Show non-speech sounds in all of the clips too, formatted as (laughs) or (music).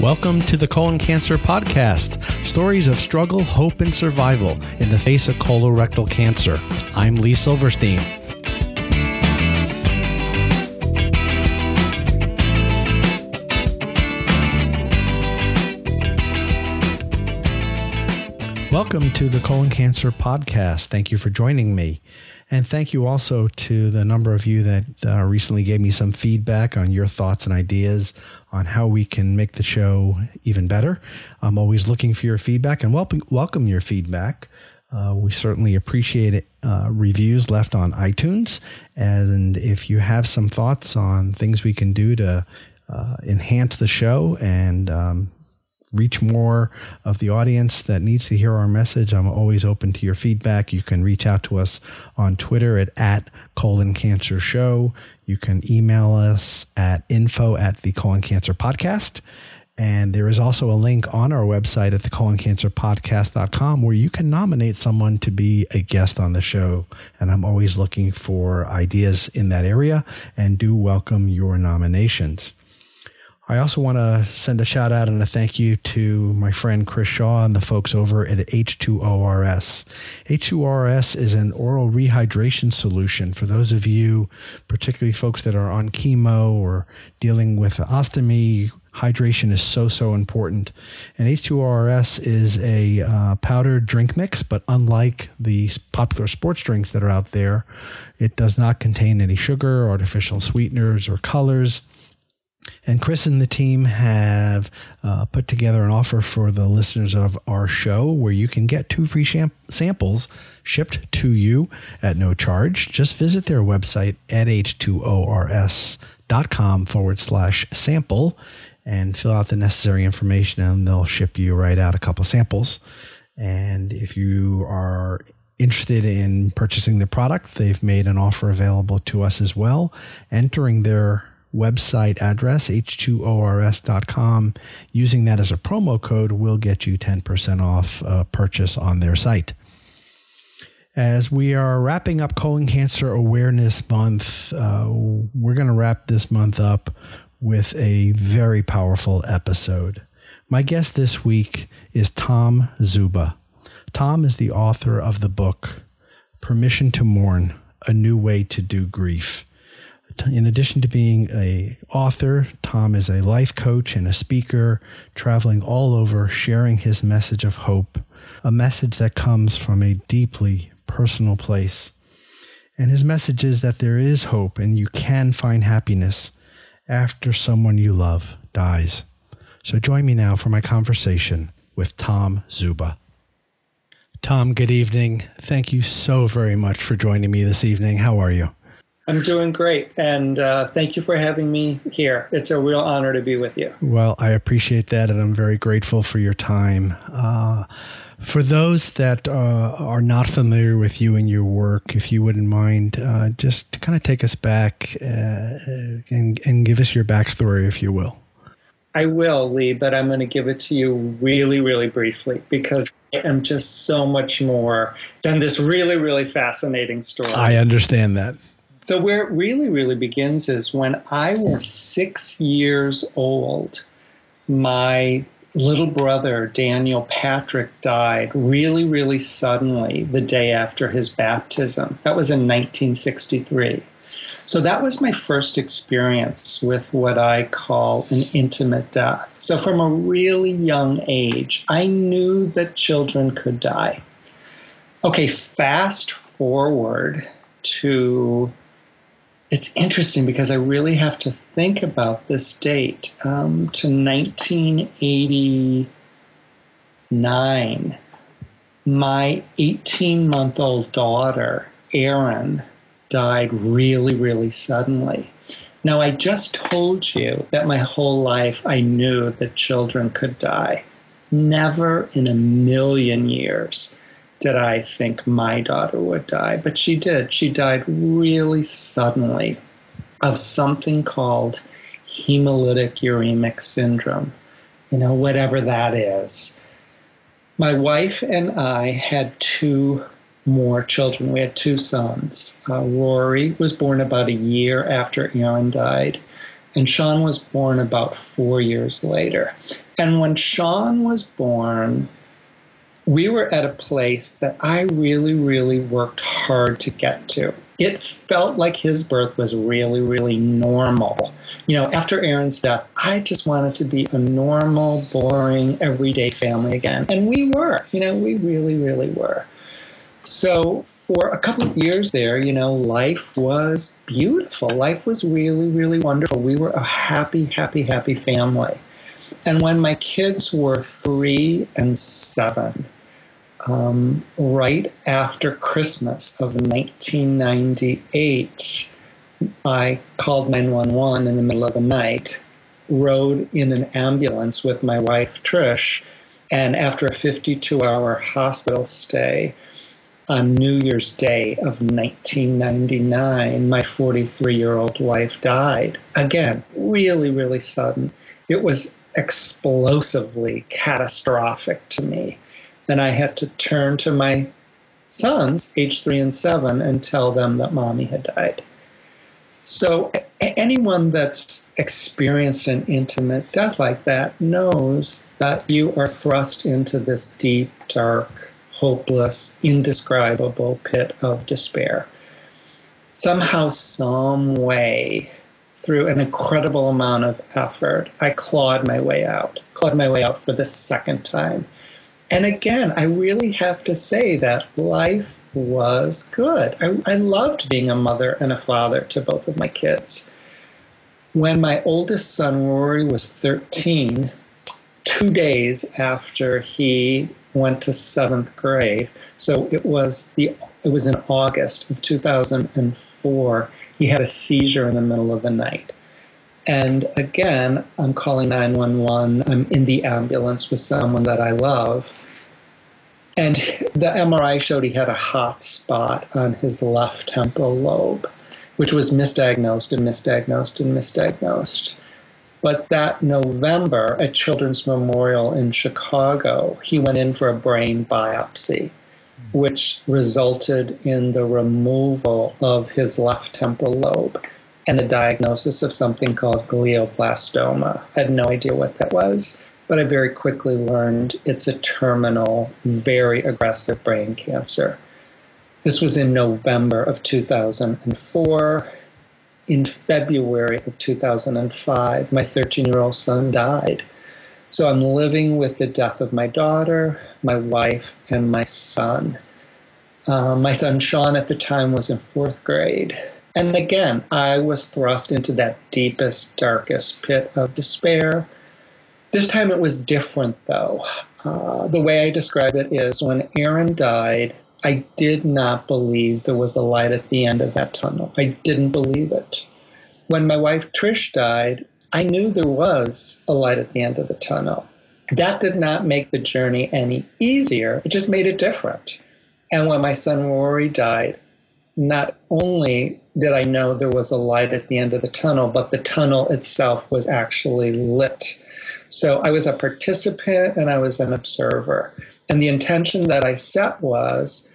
Welcome to the Colon Cancer Podcast stories of struggle, hope, and survival in the face of colorectal cancer. I'm Lee Silverstein. Welcome to the Colon Cancer Podcast. Thank you for joining me. And thank you also to the number of you that uh, recently gave me some feedback on your thoughts and ideas on how we can make the show even better. I'm always looking for your feedback and welcome, welcome your feedback. Uh, we certainly appreciate uh, reviews left on iTunes. And if you have some thoughts on things we can do to uh, enhance the show and um, reach more of the audience that needs to hear our message, I'm always open to your feedback. You can reach out to us on Twitter at, at colon cancer show. You can email us at info at the colon cancer podcast. And there is also a link on our website at the podcast.com where you can nominate someone to be a guest on the show. And I'm always looking for ideas in that area and do welcome your nominations. I also want to send a shout out and a thank you to my friend Chris Shaw and the folks over at H2ORS. H2ORS is an oral rehydration solution for those of you, particularly folks that are on chemo or dealing with ostomy. Hydration is so, so important. And H2ORS is a uh, powdered drink mix, but unlike the popular sports drinks that are out there, it does not contain any sugar, artificial sweeteners, or colors. And Chris and the team have uh, put together an offer for the listeners of our show where you can get two free sham- samples shipped to you at no charge. Just visit their website at h2ors.com forward slash sample and fill out the necessary information, and they'll ship you right out a couple samples. And if you are interested in purchasing the product, they've made an offer available to us as well. Entering their website address, h2ors.com. Using that as a promo code will get you 10% off a purchase on their site. As we are wrapping up Colon Cancer Awareness Month, uh, we're going to wrap this month up with a very powerful episode. My guest this week is Tom Zuba. Tom is the author of the book Permission to Mourn A New Way to Do Grief in addition to being a author, Tom is a life coach and a speaker, traveling all over sharing his message of hope, a message that comes from a deeply personal place. And his message is that there is hope and you can find happiness after someone you love dies. So join me now for my conversation with Tom Zuba. Tom, good evening. Thank you so very much for joining me this evening. How are you? I'm doing great, and uh, thank you for having me here. It's a real honor to be with you. Well, I appreciate that, and I'm very grateful for your time. Uh, for those that uh, are not familiar with you and your work, if you wouldn't mind, uh, just to kind of take us back uh, and, and give us your backstory, if you will. I will, Lee, but I'm going to give it to you really, really briefly because I am just so much more than this really, really fascinating story. I understand that. So, where it really, really begins is when I was six years old, my little brother, Daniel Patrick, died really, really suddenly the day after his baptism. That was in 1963. So, that was my first experience with what I call an intimate death. So, from a really young age, I knew that children could die. Okay, fast forward to it's interesting because I really have to think about this date um, to 1989. My 18 month old daughter, Erin, died really, really suddenly. Now, I just told you that my whole life I knew that children could die. Never in a million years did I think my daughter would die, but she did. She died really suddenly of something called hemolytic uremic syndrome, you know, whatever that is. My wife and I had two more children. We had two sons. Uh, Rory was born about a year after Erin died. And Sean was born about four years later. And when Sean was born, we were at a place that I really, really worked hard to get to. It felt like his birth was really, really normal. You know, after Erin's death, I just wanted to be a normal, boring, everyday family again. And we were, you know, we really, really were. So for a couple of years there, you know, life was beautiful. Life was really, really wonderful. We were a happy, happy, happy family. And when my kids were three and seven, um, right after Christmas of 1998, I called 911 in the middle of the night, rode in an ambulance with my wife, Trish, and after a 52 hour hospital stay, on New Year's Day of 1999, my 43 year old wife died. Again, really, really sudden. It was explosively catastrophic to me. Then I had to turn to my sons, age three and seven, and tell them that mommy had died. So, anyone that's experienced an intimate death like that knows that you are thrust into this deep, dark, hopeless, indescribable pit of despair. Somehow, some way, through an incredible amount of effort, I clawed my way out, clawed my way out for the second time. And again, I really have to say that life was good. I, I loved being a mother and a father to both of my kids. When my oldest son, Rory, was 13, two days after he went to seventh grade. So it was the it was in August of 2004. He had a seizure in the middle of the night. And again, I'm calling 911. I'm in the ambulance with someone that I love. And the MRI showed he had a hot spot on his left temporal lobe, which was misdiagnosed and misdiagnosed and misdiagnosed. But that November at Children's Memorial in Chicago, he went in for a brain biopsy, which resulted in the removal of his left temporal lobe and a diagnosis of something called glioblastoma. I had no idea what that was, but I very quickly learned it's a terminal, very aggressive brain cancer. This was in November of 2004 in February of 2005, my 13 year old son died. So I'm living with the death of my daughter, my wife, and my son. Uh, my son Sean at the time was in fourth grade. And again, I was thrust into that deepest, darkest pit of despair. This time it was different, though. Uh, the way I describe it is when Erin died, I did not believe there was a light at the end of that tunnel. I didn't believe it. When my wife Trish died, I knew there was a light at the end of the tunnel. That did not make the journey any easier, it just made it different. And when my son Rory died, not only did I know there was a light at the end of the tunnel, but the tunnel itself was actually lit. So I was a participant and I was an observer. And the intention that I set was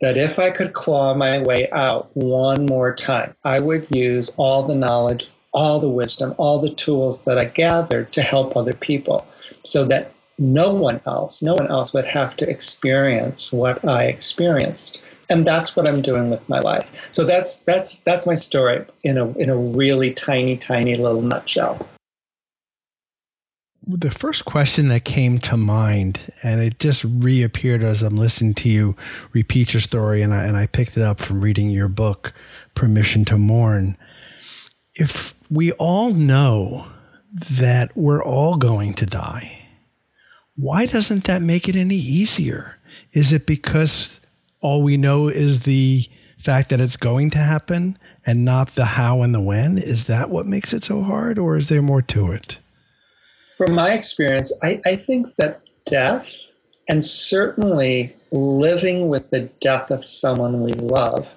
that if I could claw my way out one more time, I would use all the knowledge, all the wisdom, all the tools that I gathered to help other people so that no one else, no one else would have to experience what I experienced. And that's what I'm doing with my life. So that's that's that's my story in a in a really tiny, tiny little nutshell the first question that came to mind, and it just reappeared as I'm listening to you repeat your story, and I, and I picked it up from reading your book, Permission to Mourn. If we all know that we're all going to die, why doesn't that make it any easier? Is it because all we know is the fact that it's going to happen and not the how and the when? Is that what makes it so hard, or is there more to it? from my experience, I, I think that death and certainly living with the death of someone we love,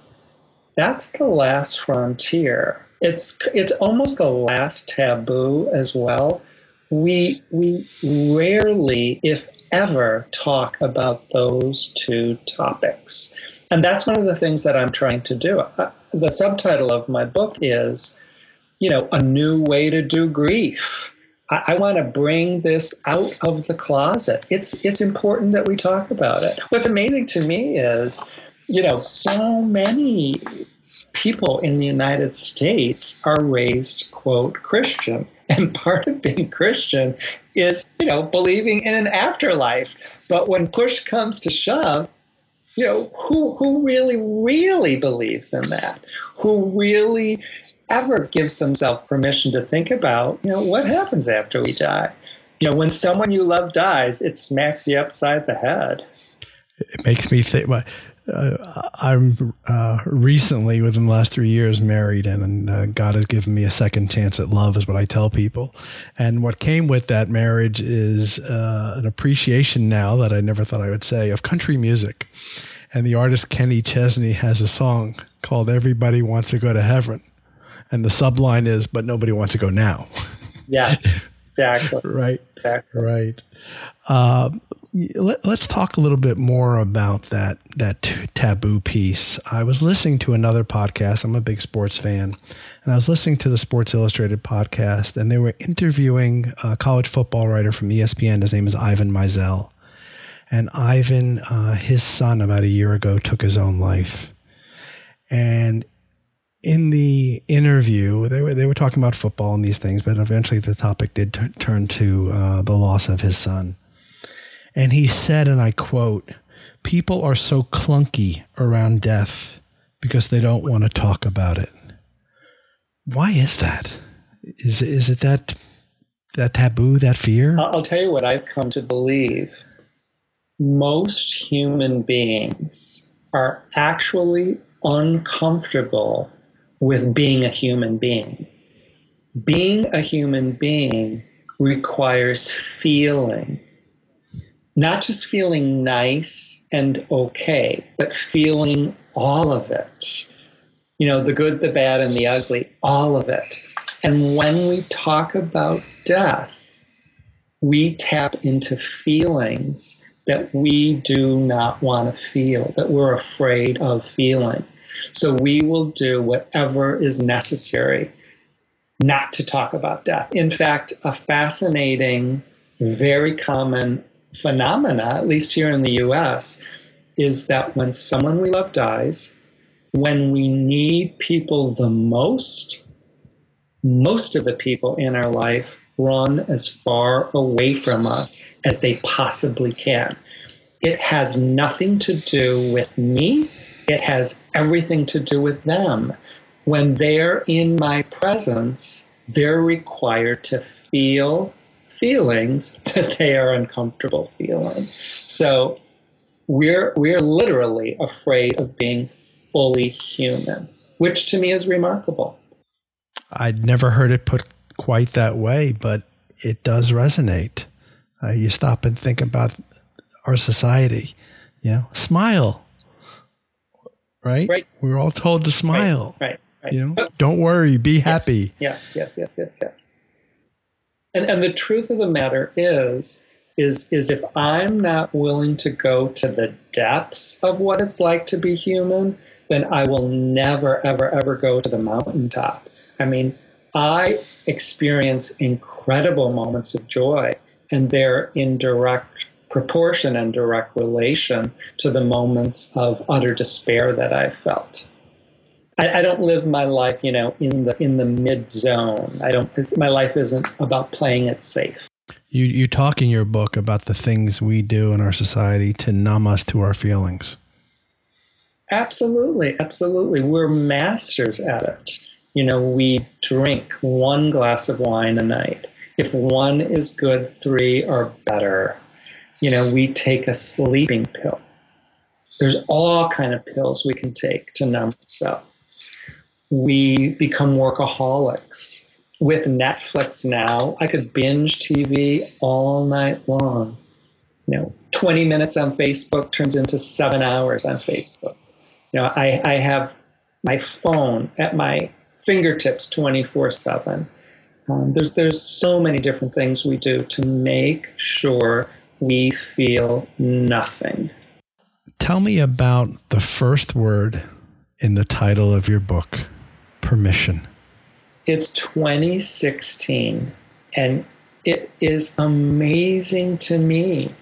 that's the last frontier. It's it's almost the last taboo as well. We we rarely, if ever, talk about those two topics. And that's one of the things that I'm trying to do. Uh, the subtitle of my book is you know, a new way to do grief. I, I want to bring this out of the closet. It's it's important that we talk about it. What's amazing to me is, you know, so many people in the United States are raised, quote, Christian. And part of being Christian is, you know, believing in an afterlife. But when push comes to shove, you know, who, who really, really believes in that? Who really ever gives themselves permission to think about, you know, what happens after we die? You know, when someone you love dies, it smacks you upside the head. It makes me think. Well, uh, I'm uh, recently, within the last three years, married, and uh, God has given me a second chance at love, is what I tell people. And what came with that marriage is uh, an appreciation now that I never thought I would say of country music. And the artist Kenny Chesney has a song called "Everybody Wants to Go to Heaven," and the subline is, "But nobody wants to go now." Yes, (laughs) exactly. right. Exactly. Right. Uh, let, us talk a little bit more about that that taboo piece. I was listening to another podcast. I'm a big sports fan, and I was listening to the Sports Illustrated podcast, and they were interviewing a college football writer from ESPN. His name is Ivan Maisel, and Ivan, uh, his son, about a year ago, took his own life, and in the interview, they were they were talking about football and these things, but eventually the topic did t- turn to uh, the loss of his son. And he said, and I quote, People are so clunky around death because they don't want to talk about it. Why is that? Is, is it that, that taboo, that fear? I'll tell you what I've come to believe. Most human beings are actually uncomfortable with being a human being. Being a human being requires feeling not just feeling nice and okay, but feeling all of it. You know, the good, the bad, and the ugly, all of it. And when we talk about death, we tap into feelings that we do not want to feel, that we're afraid of feeling. So we will do whatever is necessary not to talk about death. In fact, a fascinating, very common phenomena, at least here in the US, is that when someone we love dies, when we need people the most, most of the people in our life run as far away from us as they possibly can. It has nothing to do with me, it has everything to do with them. When they're in my presence, they're required to feel feelings (laughs) that they are uncomfortable feeling. So we're we're literally afraid of being fully human, which to me is remarkable. I'd never heard it put quite that way, but it does resonate. Uh, you stop and think about our society. You know, smile. Right? Right. We're all told to smile. Right. Right. right. You know, don't worry, be happy. Yes. Yes. Yes. Yes. Yes. And, and the truth of the matter is, is, is if I'm not willing to go to the depths of what it's like to be human, then I will never, ever, ever go to the mountaintop. I mean, I experience incredible moments of joy, and they're in direct proportion and direct relation to the moments of utter despair that I've felt. I, I, don't live my life, you know, in the in the mid zone. I don't. My life isn't about playing it safe. You you talk in your book about the things we do in our society to numb us to our feelings. Absolutely, absolutely. We're masters at it. You know, we drink one glass of wine a night. If one is good, three are better. You know, we take a sleeping pill. There's all kind of pills we can take to numb ourselves we become workaholics. With Netflix now, I could binge TV all night long. You know, 20 minutes on Facebook turns into seven hours on Facebook. You know, I, I have my phone at my fingertips 24 um, 7. there's, there's so many different things we do to make sure we feel nothing. Tell me about the first word in the title of your book permission. It's 2016, and it is amazing to me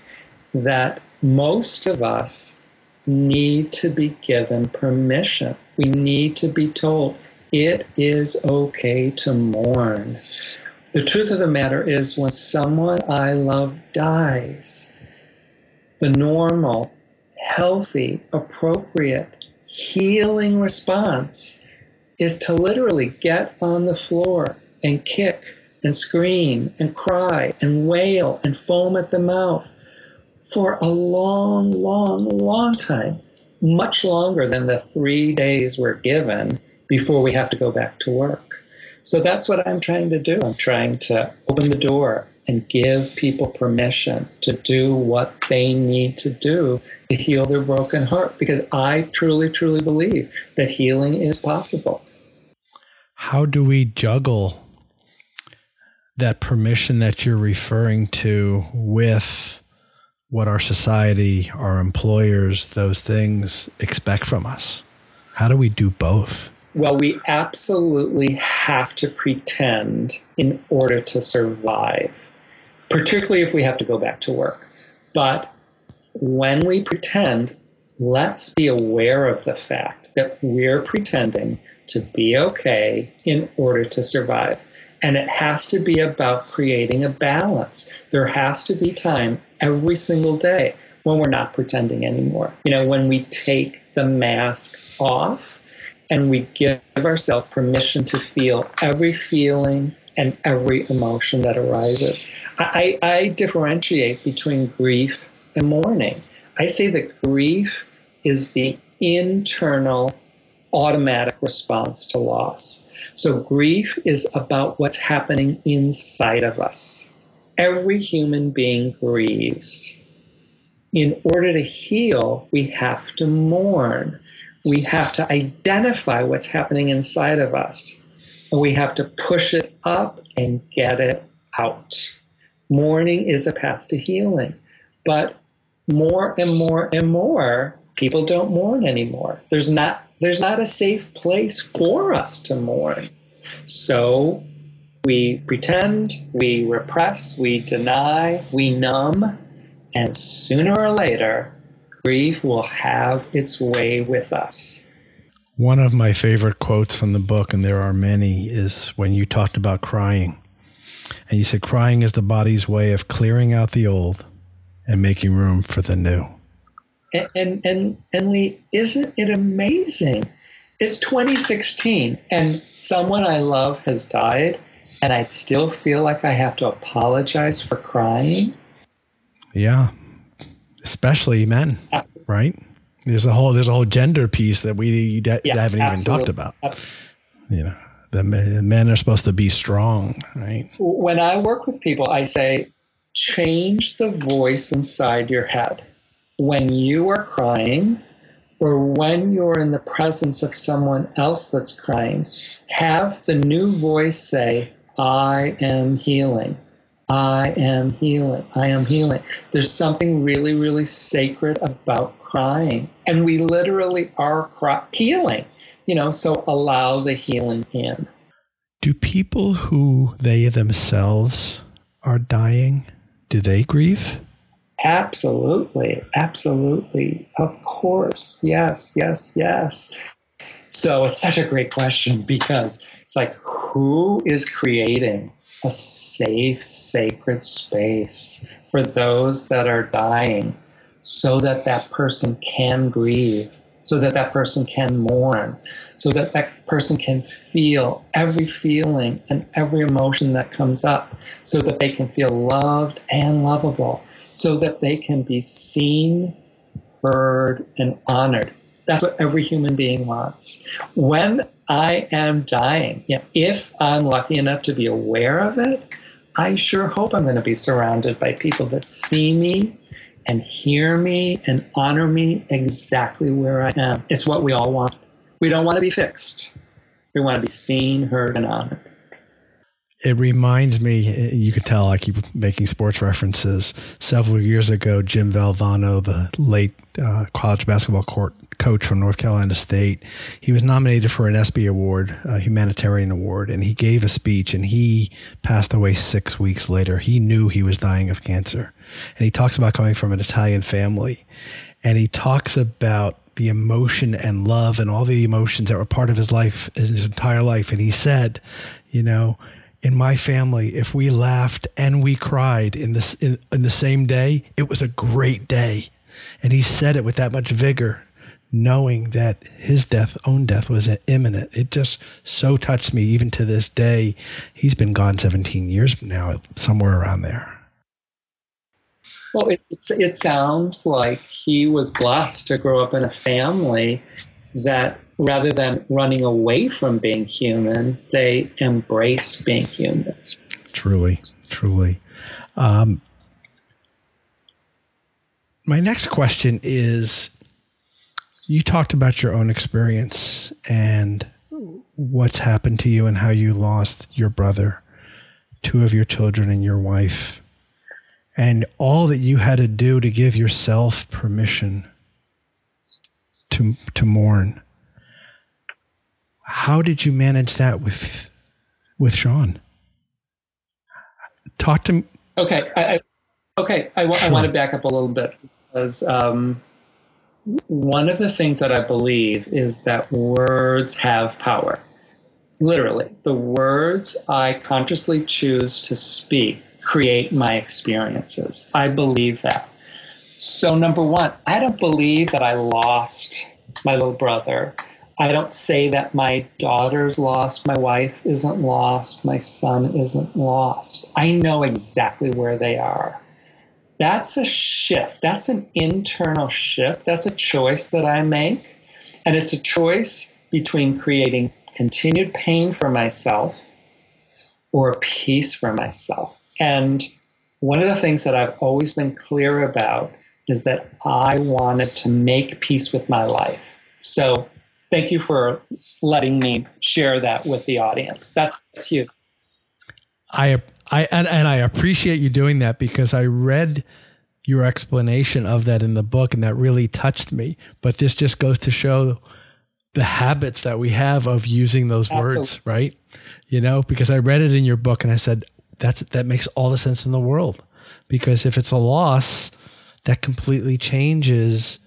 that most of us need to be given permission. We need to be told it is okay to mourn. The truth of the matter is, when someone I love dies, the normal, healthy, appropriate, healing response is to literally get on the floor and kick and scream and cry and wail and foam at the mouth for a long, long, long time, much longer than the three days we're given before we have to go back to work. So that's what I'm trying to do. I'm trying to open the door and give people permission to do what they need to do to heal their broken heart because I truly, truly believe that healing is possible. How do we juggle that permission that you're referring to with what our society, our employers, those things expect from us? How do we do both? Well, we absolutely have to pretend in order to survive, particularly if we have to go back to work. But when we pretend, let's be aware of the fact that we're pretending to be okay in order to survive. And it has to be about creating a balance. There has to be time every single day when we're not pretending anymore. You know, when we take the mask off and we give ourselves permission to feel every feeling and every emotion that arises. I, I differentiate between grief and mourning. I say that grief is the internal automatic response to loss. So grief is about what's happening inside of us. Every human being grieves. In order to heal, we have to mourn. We have to identify what's happening inside of us. We have to push it up and get it out. Mourning is a path to healing. But more and more and more, people don't mourn anymore. There's not there's not a safe place for us to mourn. So we pretend, we repress, we deny, we numb, and sooner or later, grief will have its way with us. One of my favorite quotes from the book, and there are many, is when you talked about crying. And you said, crying is the body's way of clearing out the old and making room for the new. And, and, and, and Lee, isn't it amazing? It's 2016 and someone I love has died and I still feel like I have to apologize for crying. Yeah. Especially men, absolutely. right? There's a whole there's a whole gender piece that we de- yeah, haven't absolutely. even talked about. You know, the men are supposed to be strong, right? When I work with people, I say change the voice inside your head when you are crying or when you're in the presence of someone else that's crying, have the new voice say, I am healing. I am healing. I am healing. There's something really, really sacred about crying. And we literally are cry- healing, you know, so allow the healing in. Do people who they themselves are dying, do they grieve? Absolutely. Absolutely. Of course. Yes, yes, yes. So it's such a great question because it's like, who is creating a safe, sacred space for those that are dying so that that person can grieve, so that that person can mourn, so that that person can feel every feeling and every emotion that comes up, so that they can feel loved and lovable so that they can be seen, heard, and honored. That's what every human being wants. When I am dying, you know, if I'm lucky enough to be aware of it, I sure hope I'm going to be surrounded by people that see me and hear me and honor me exactly where I am. It's what we all want. We don't want to be fixed. We want to be seen, heard, and honored it reminds me, you can tell I keep making sports references. Several years ago, Jim Valvano, the late uh, college basketball court coach from North Carolina State. He was nominated for an ESPY award, a humanitarian award, and he gave a speech and he passed away six weeks later. He knew he was dying of cancer. And he talks about coming from an Italian family. And he talks about the emotion and love and all the emotions that were part of his life, his entire life. And he said, you know, in my family, if we laughed and we cried in this in, in the same day, it was a great day. And he said it with that much vigor, knowing that his death, own death, was imminent. It just so touched me, even to this day. He's been gone 17 years now, somewhere around there. Well, it, it sounds like he was blessed to grow up in a family that rather than running away from being human, they embraced being human. Truly, truly. Um, my next question is you talked about your own experience and what's happened to you and how you lost your brother, two of your children, and your wife, and all that you had to do to give yourself permission to to mourn. How did you manage that with with Sean? Talk to me. Okay, I, okay, I, sure. I want to back up a little bit because um, one of the things that I believe is that words have power. Literally, the words I consciously choose to speak create my experiences. I believe that. So, number one, I don't believe that I lost my little brother. I don't say that my daughter's lost, my wife isn't lost, my son isn't lost. I know exactly where they are. That's a shift. That's an internal shift. That's a choice that I make. And it's a choice between creating continued pain for myself or peace for myself. And one of the things that I've always been clear about is that I wanted to make peace with my life. So thank you for letting me share that with the audience. That's, that's huge. I I and, and I appreciate you doing that because I read your explanation of that in the book and that really touched me. But this just goes to show the habits that we have of using those Absolutely. words, right? You know, because I read it in your book and I said, that's that makes all the sense in the world. Because if it's a loss, that completely changes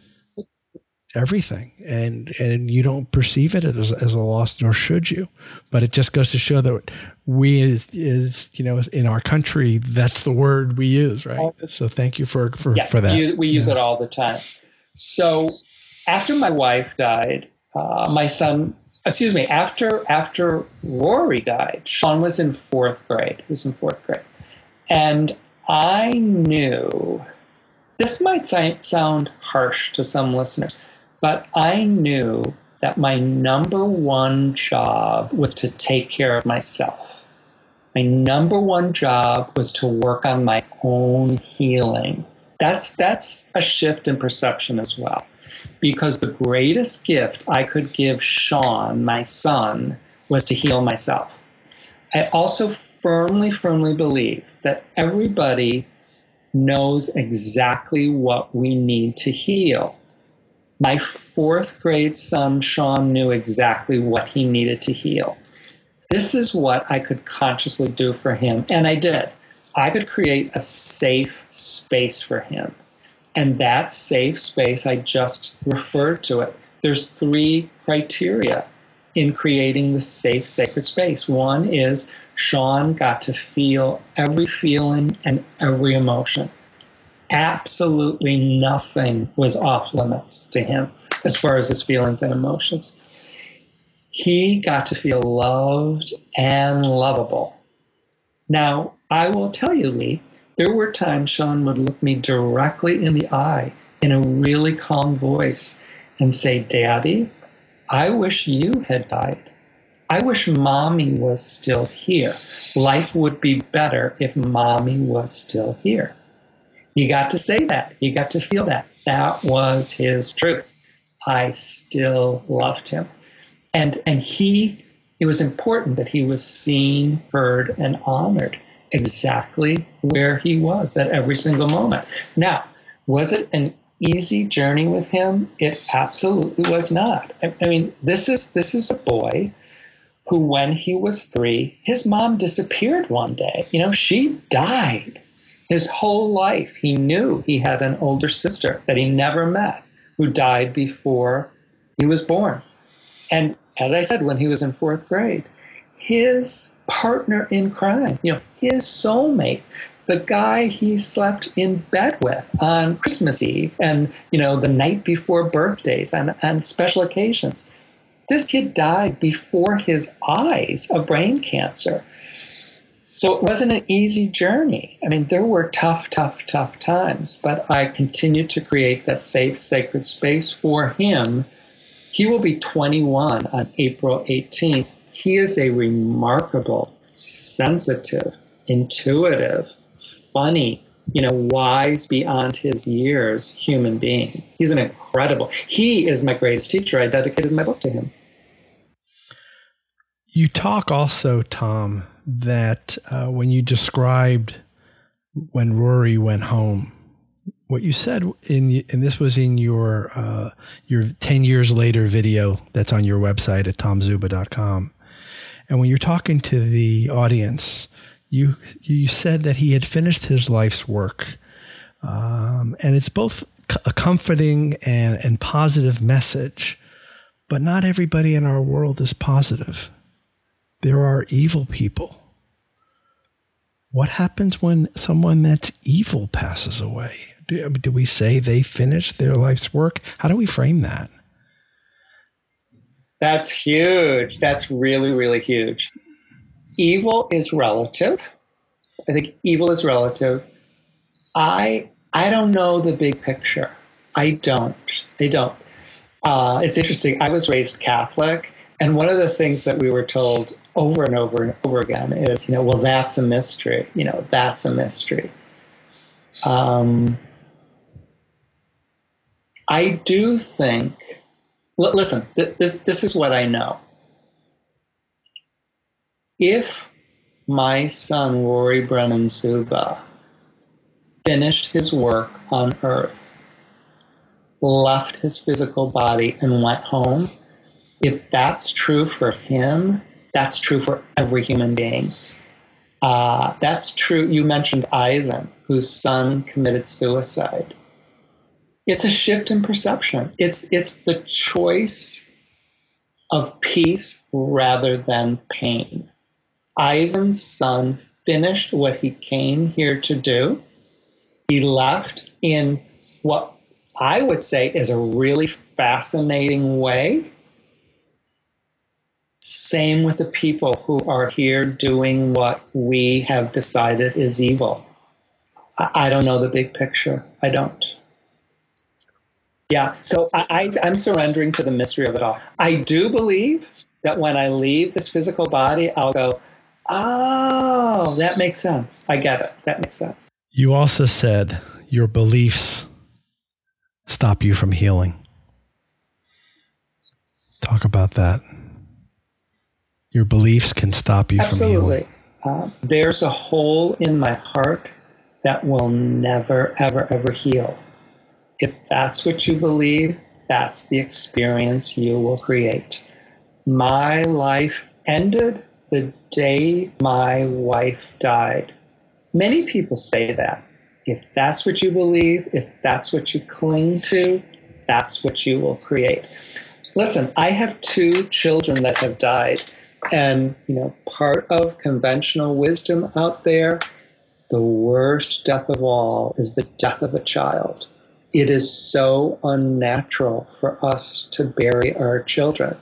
everything and and you don't perceive it as, as a loss nor should you but it just goes to show that we is, is you know in our country that's the word we use right? So thank you for for, yeah, for that. we use yeah. it all the time. So after my wife died uh, my son excuse me after after rory died sean was in fourth grade he was in fourth grade. And i knew this might sound harsh to some listeners but I knew that my number one job was to take care of myself. My number one job was to work on my own healing. That's that's a shift in perception as well. Because the greatest gift I could give Sean, my son, was to heal myself. I also firmly, firmly believe that everybody knows exactly what we need to heal. My fourth grade son, Sean, knew exactly what he needed to heal. This is what I could consciously do for him, and I did. I could create a safe space for him. And that safe space, I just referred to it. There's three criteria in creating the safe, sacred space. One is Sean got to feel every feeling and every emotion absolutely nothing was off limits to him as far as his feelings and emotions. He got to feel loved and lovable. Now, I will tell you, Lee, there were times Sean would look me directly in the eye in a really calm voice and say, Daddy, I wish you had died. I wish mommy was still here. Life would be better if mommy was still here. He got to say that. He got to feel that. That was his truth. I still loved him. And and he it was important that he was seen, heard, and honored exactly where he was at every single moment. Now, was it an easy journey with him? It absolutely was not. I, I mean, this is this is a boy who, when he was three, his mom disappeared one day. You know, she died. His whole life, he knew he had an older sister that he never met who died before he was born. And as I said, when he was in fourth grade, his partner in crime, you know, his soulmate, the guy he slept in bed with on Christmas Eve and, you know, the night before birthdays and, and special occasions. This kid died before his eyes of brain cancer. So it wasn't an easy journey. I mean, there were tough, tough, tough times, but I continued to create that safe, sacred space for him. He will be 21 on April 18th. He is a remarkable, sensitive, intuitive, funny, you know, wise beyond his years human being. He's an incredible. He is my greatest teacher. I dedicated my book to him. You talk also, Tom, that uh, when you described when Rory went home, what you said in and this was in your uh, your 10 years later video that's on your website at tomzuba.com. And when you're talking to the audience, you you said that he had finished his life's work, um, and it's both a comforting and and positive message. But not everybody in our world is positive. There are evil people. What happens when someone that's evil passes away? Do, we say they finished their life's work? How do we frame that? That's huge. That's really, really huge evil is relative. I think evil is relative. I I don't know the big picture. I don't. I don't. Uh, it's interesting. I was raised Catholic, and one of the things that we were told over and over and over again is, you know, well, that's a mystery. You know, that's a mystery. Um, I do think. Listen, this this is what I know if my son Rory Brennan Zuba finished his work on earth, left his physical body, and went home, if that's true for him, that's true for every human being. Uh, that's true. You mentioned Ivan, whose son committed suicide. It's a shift in perception. It's it's the choice of peace rather than pain. Ivan's son finished what he came here to do. He left in what I would say is a really fascinating way. Same with the people who are here doing what we have decided is evil. I, don't know the big picture. I don't. Yeah, so I, I, I'm surrendering to the mystery of it all. I do believe that when I leave this physical body, I'll go, Oh, that makes sense. I get it. That makes sense. You also said your beliefs stop you from healing. Talk about that. Your beliefs can stop you Absolutely. from healing. Uh, there's a hole in my heart that will never, ever, ever heal. If that's what you believe, that's the experience you will create. My life ended the day my wife died. Many people say that. If that's what you believe, if that's what you cling to, that's what you will create. Listen, I have two children that have died. And, you know, part of conventional wisdom out there, the worst death of all is the death of a child. It is so unnatural for us to bury our children.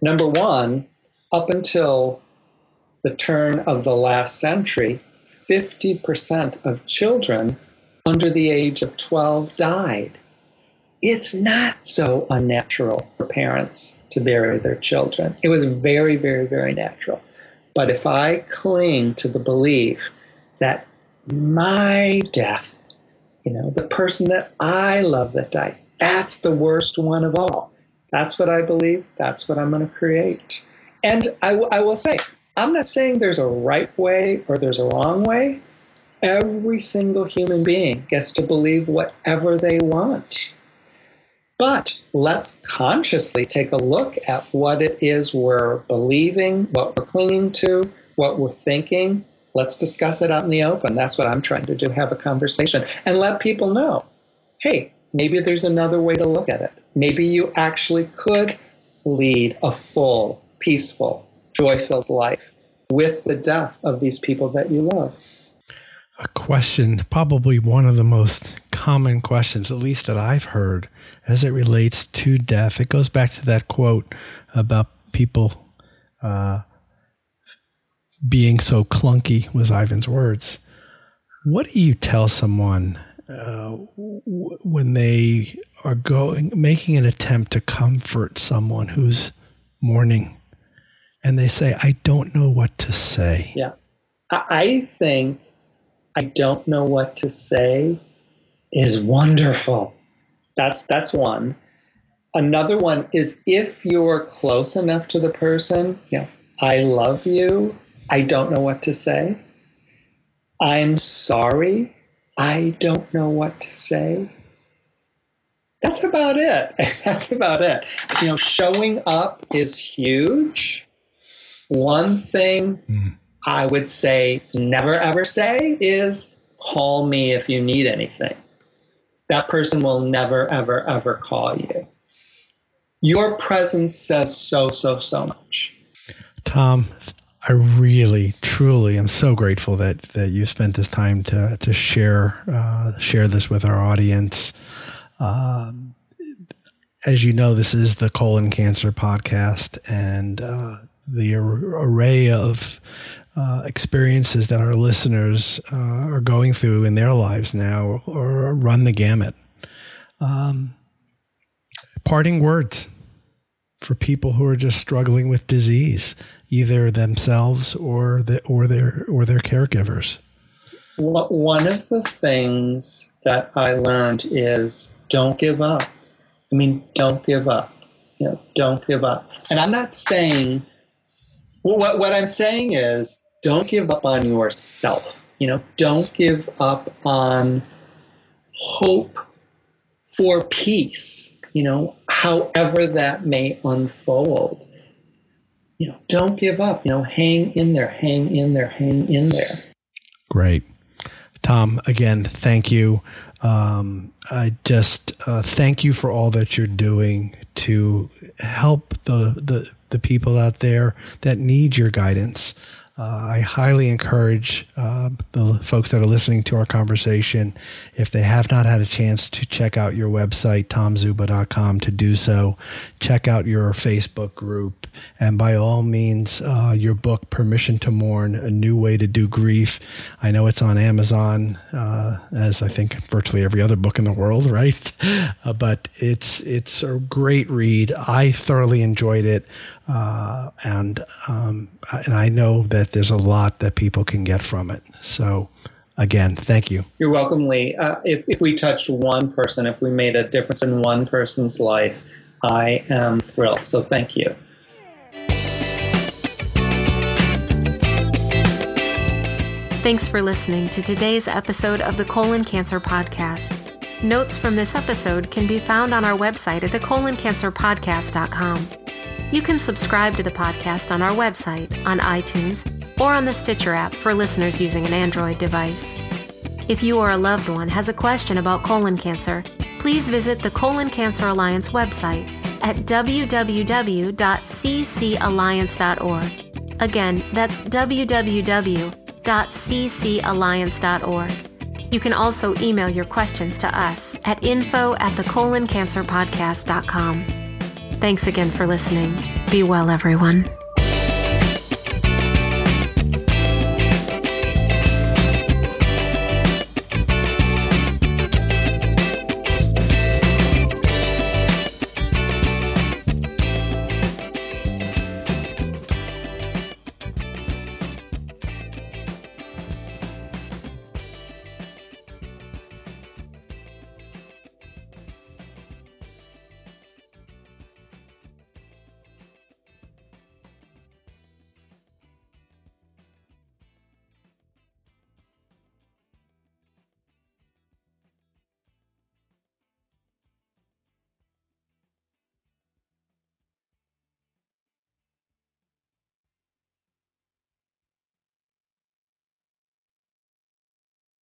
Number one, up until the turn of the last century, 50% of children under the age of 12 died. It's not so unnatural for parents to bury their children. It was very, very, very natural. But if I cling to the belief that my death, you know, the person that I love that died, that's the worst one of all. That's what I believe. That's what I'm going to create. And I, I will say, I'm not saying there's a right way or there's a wrong way. every single human being gets to believe whatever they want. But let's consciously take a look at what it is we're believing, what we're clinging to, what we're thinking. Let's discuss it out in the open. That's what I'm trying to do have a conversation and let people know hey, maybe there's another way to look at it. Maybe you actually could lead a full, peaceful, joy filled life with the death of these people that you love a question, probably one of the most common questions, at least that I've heard, as it relates to death. It goes back to that quote about people uh, being so clunky, was Ivan's words. What do you tell someone uh, w- when they are going, making an attempt to comfort someone who's mourning, and they say, "I don't know what to say"? Yeah, I think I don't know what to say is wonderful. That's that's one. Another one is if you're close enough to the person, know, I love you. I don't know what to say. I'm sorry. I don't know what to say. That's about it. (laughs) That's about it. You know, showing up is huge. One thing mm. I would say never ever say is call me if you need anything. That person will never ever ever call you. Your presence says so, so, so much. Tom, I really, truly am so grateful that, that you spent this time to, to share, uh, share this with our audience. Um, as you know, this is the colon cancer podcast and, uh, the array of uh, experiences that our listeners uh, are going through in their lives now or run the gamut. Um, parting words for people who are just struggling with disease, either themselves or the, or their or their caregivers. One of the things that I learned is don't give up. I mean, don't give up. You know, don't give up. And I'm not saying well, what, what I'm saying is don't give up on yourself. You know, don't give up on hope for peace, you know, however that may unfold. You know, don't give up, you know, hang in there, hang in there, hang in there. Great. Tom, again, thank you. Um, I just uh, thank you for all that you're doing to help the, the the people out there that need your guidance. Uh, I highly encourage uh, the folks that are listening to our conversation, if they have not had a chance to check out your website, tomzuba.com, to do so. Check out your Facebook group. And by all means, uh, your book, Permission to Mourn A New Way to Do Grief. I know it's on Amazon, uh, as I think virtually every other book in the world, (laughs) right? Uh, but it's, it's a great read. I thoroughly enjoyed it. Uh, and um, and I know that there's a lot that people can get from it. So again, thank you. You're welcome, Lee. Uh, if, if we touched one person, if we made a difference in one person's life, I am thrilled. So thank you. Thanks for listening to today's episode of the Colon Cancer Podcast. Notes from this episode can be found on our website at thecoloncancerpodcast.com. You can subscribe to the podcast on our website, on iTunes, or on the Stitcher app for listeners using an Android device. If you or a loved one has a question about colon cancer, please visit the Colon Cancer Alliance website at www.ccalliance.org. Again, that's www.ccalliance.org. You can also email your questions to us at info at thecoloncancerpodcast.com. Thanks again for listening. Be well, everyone.